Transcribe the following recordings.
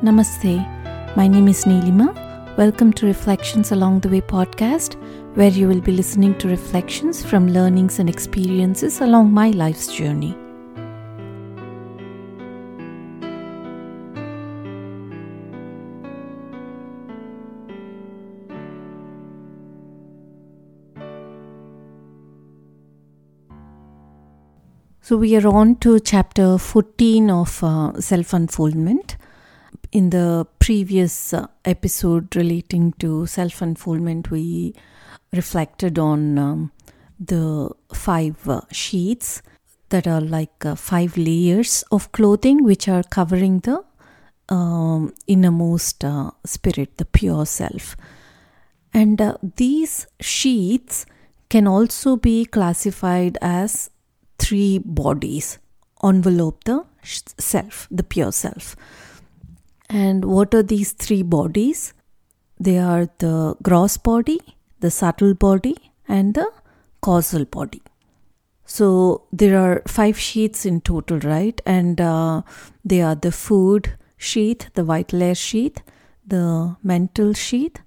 Namaste. My name is Neelima. Welcome to Reflections Along the Way podcast, where you will be listening to reflections from learnings and experiences along my life's journey. So, we are on to chapter 14 of uh, Self Unfoldment. In the previous uh, episode relating to self unfoldment, we reflected on um, the five uh, sheaths that are like uh, five layers of clothing which are covering the um, innermost uh, spirit, the pure self. And uh, these sheaths can also be classified as three bodies envelope the self, the pure self. And what are these three bodies? They are the gross body, the subtle body, and the causal body. So there are five sheaths in total, right? And uh, they are the food sheath, the vital air sheath, the mental sheath,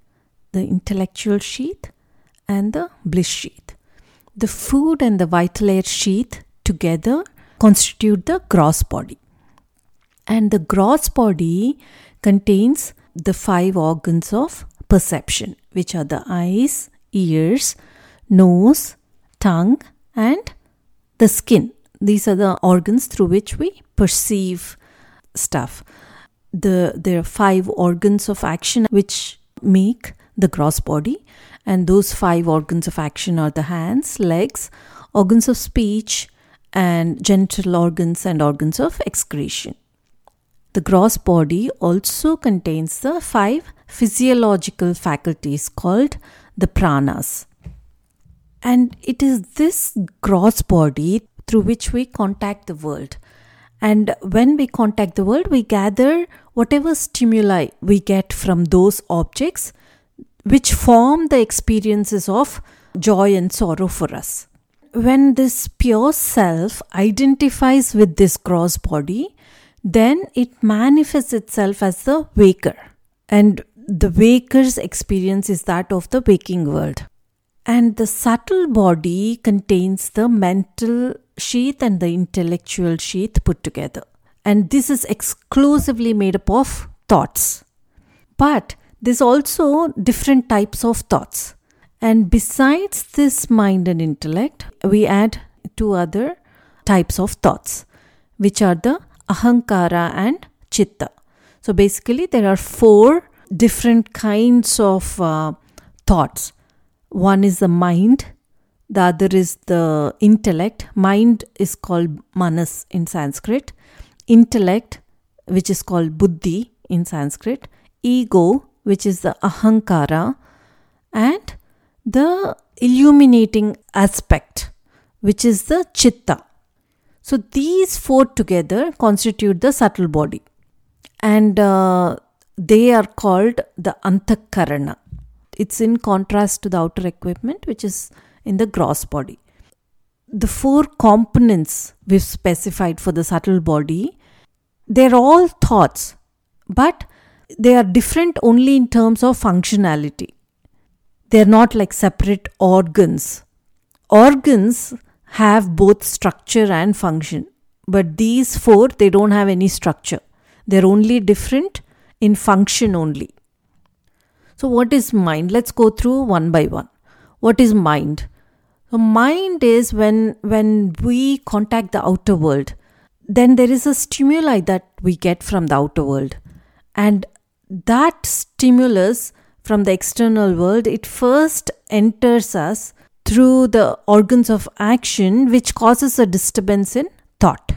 the intellectual sheath, and the bliss sheath. The food and the vital air sheath together constitute the gross body. And the gross body contains the five organs of perception, which are the eyes, ears, nose, tongue, and the skin. These are the organs through which we perceive stuff. The, there are five organs of action which make the gross body, and those five organs of action are the hands, legs, organs of speech, and genital organs and organs of excretion. The gross body also contains the five physiological faculties called the pranas. And it is this gross body through which we contact the world. And when we contact the world, we gather whatever stimuli we get from those objects which form the experiences of joy and sorrow for us. When this pure self identifies with this gross body, then it manifests itself as the waker. And the waker's experience is that of the waking world. And the subtle body contains the mental sheath and the intellectual sheath put together. And this is exclusively made up of thoughts. But there's also different types of thoughts. And besides this mind and intellect, we add two other types of thoughts, which are the ahankara and chitta. So basically, there are four different kinds of uh, thoughts. One is the mind, the other is the intellect. Mind is called manas in Sanskrit, intellect, which is called buddhi in Sanskrit, ego, which is the ahankara, and the illuminating aspect, which is the chitta. So these four together constitute the subtle body, and uh, they are called the antakarana. It's in contrast to the outer equipment, which is in the gross body. The four components we've specified for the subtle body, they're all thoughts, but they are different only in terms of functionality. They're not like separate organs. Organs have both structure and function, but these four, they don't have any structure. They're only different in function only. So, what is mind? Let's go through one by one. What is mind? So mind is when when we contact the outer world, then there is a stimuli that we get from the outer world, and that stimulus from the external world it first enters us through the organs of action, which causes a disturbance in thought.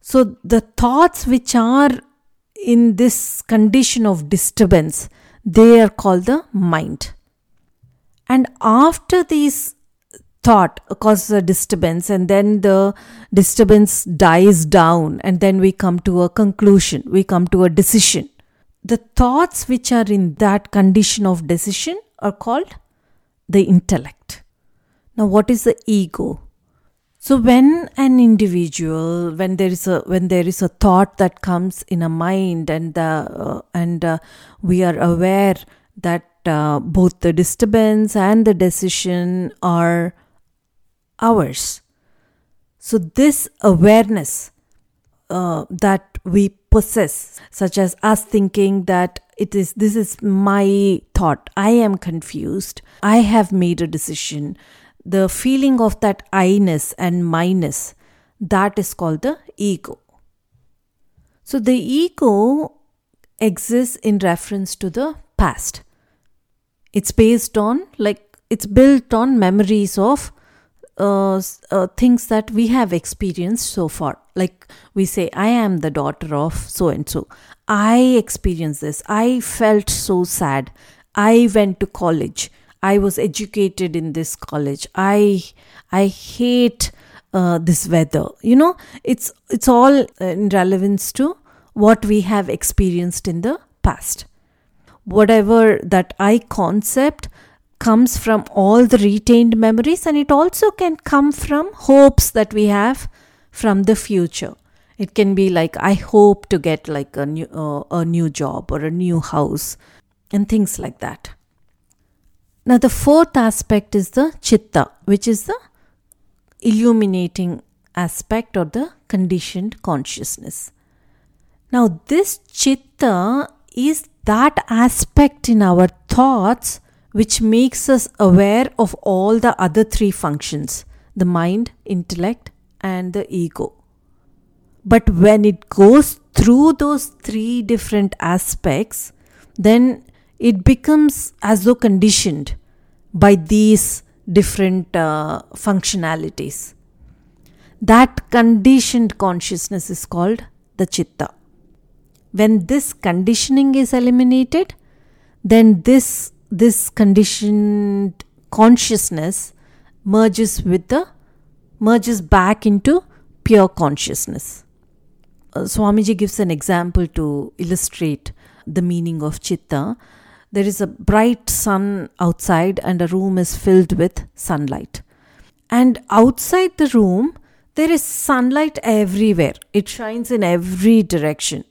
So the thoughts which are in this condition of disturbance, they are called the mind. And after these thought causes a disturbance and then the disturbance dies down and then we come to a conclusion we come to a decision the thoughts which are in that condition of decision are called the intellect now what is the ego So when an individual, when there is a when there is a thought that comes in a mind, and the uh, and uh, we are aware that uh, both the disturbance and the decision are ours. So this awareness uh, that we possess, such as us thinking that it is this is my thought, I am confused, I have made a decision the feeling of that I-ness and my-ness, that is called the ego. So the ego exists in reference to the past. It's based on, like, it's built on memories of uh, uh, things that we have experienced so far. Like we say, I am the daughter of so and so. I experienced this. I felt so sad. I went to college. I was educated in this college. I I hate uh, this weather. You know, it's it's all in relevance to what we have experienced in the past. Whatever that I concept comes from all the retained memories, and it also can come from hopes that we have from the future. It can be like I hope to get like a new uh, a new job or a new house and things like that. Now, the fourth aspect is the chitta, which is the illuminating aspect or the conditioned consciousness. Now, this chitta is that aspect in our thoughts which makes us aware of all the other three functions the mind, intellect, and the ego. But when it goes through those three different aspects, then it becomes as though conditioned by these different uh, functionalities. That conditioned consciousness is called the chitta. When this conditioning is eliminated, then this this conditioned consciousness merges with the merges back into pure consciousness. Uh, Swamiji gives an example to illustrate the meaning of chitta. There is a bright sun outside, and a room is filled with sunlight. And outside the room, there is sunlight everywhere. It shines in every direction.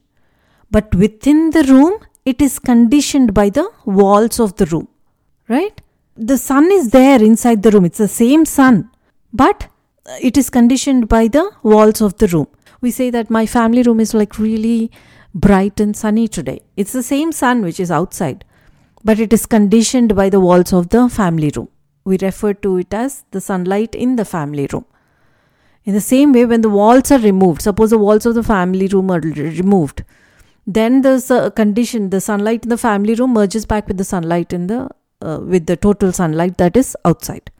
But within the room, it is conditioned by the walls of the room. Right? The sun is there inside the room. It's the same sun. But it is conditioned by the walls of the room. We say that my family room is like really bright and sunny today. It's the same sun which is outside, but it is conditioned by the walls of the family room. We refer to it as the sunlight in the family room. In the same way, when the walls are removed, suppose the walls of the family room are removed, then a condition the sunlight in the family room merges back with the sunlight in the uh, with the total sunlight that is outside.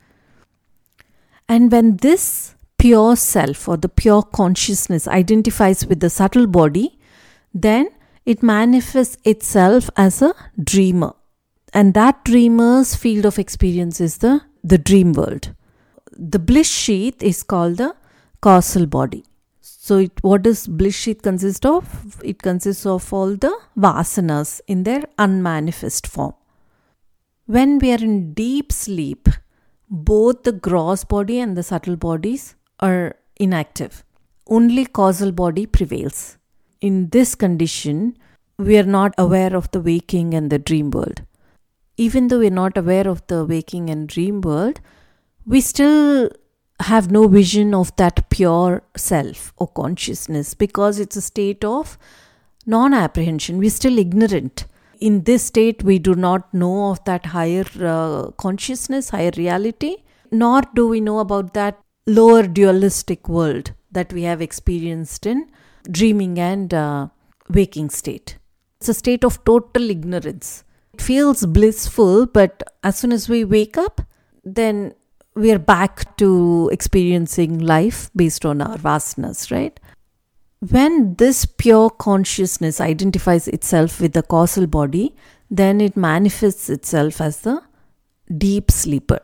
And when this pure self or the pure consciousness identifies with the subtle body, then it manifests itself as a dreamer. And that dreamer's field of experience is the, the dream world. The bliss sheath is called the causal body. So, it, what does bliss sheath consist of? It consists of all the vasanas in their unmanifest form. When we are in deep sleep, both the gross body and the subtle bodies are inactive. Only causal body prevails in this condition, we are not aware of the waking and the dream world. Even though we're not aware of the waking and dream world, we still have no vision of that pure self or consciousness because it's a state of non apprehension. We're still ignorant. In this state, we do not know of that higher uh, consciousness, higher reality, nor do we know about that lower dualistic world that we have experienced in dreaming and uh, waking state. It's a state of total ignorance. It feels blissful, but as soon as we wake up, then we are back to experiencing life based on our vasanas, right? When this pure consciousness identifies itself with the causal body, then it manifests itself as the deep sleeper.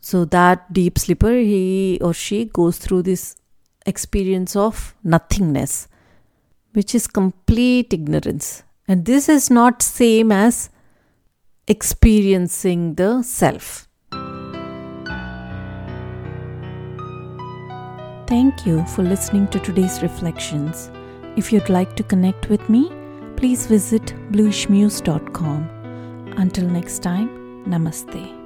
So, that deep sleeper, he or she goes through this experience of nothingness, which is complete ignorance. And this is not same as experiencing the self. Thank you for listening to today's reflections. If you'd like to connect with me, please visit bluishmuse.com. Until next time, namaste.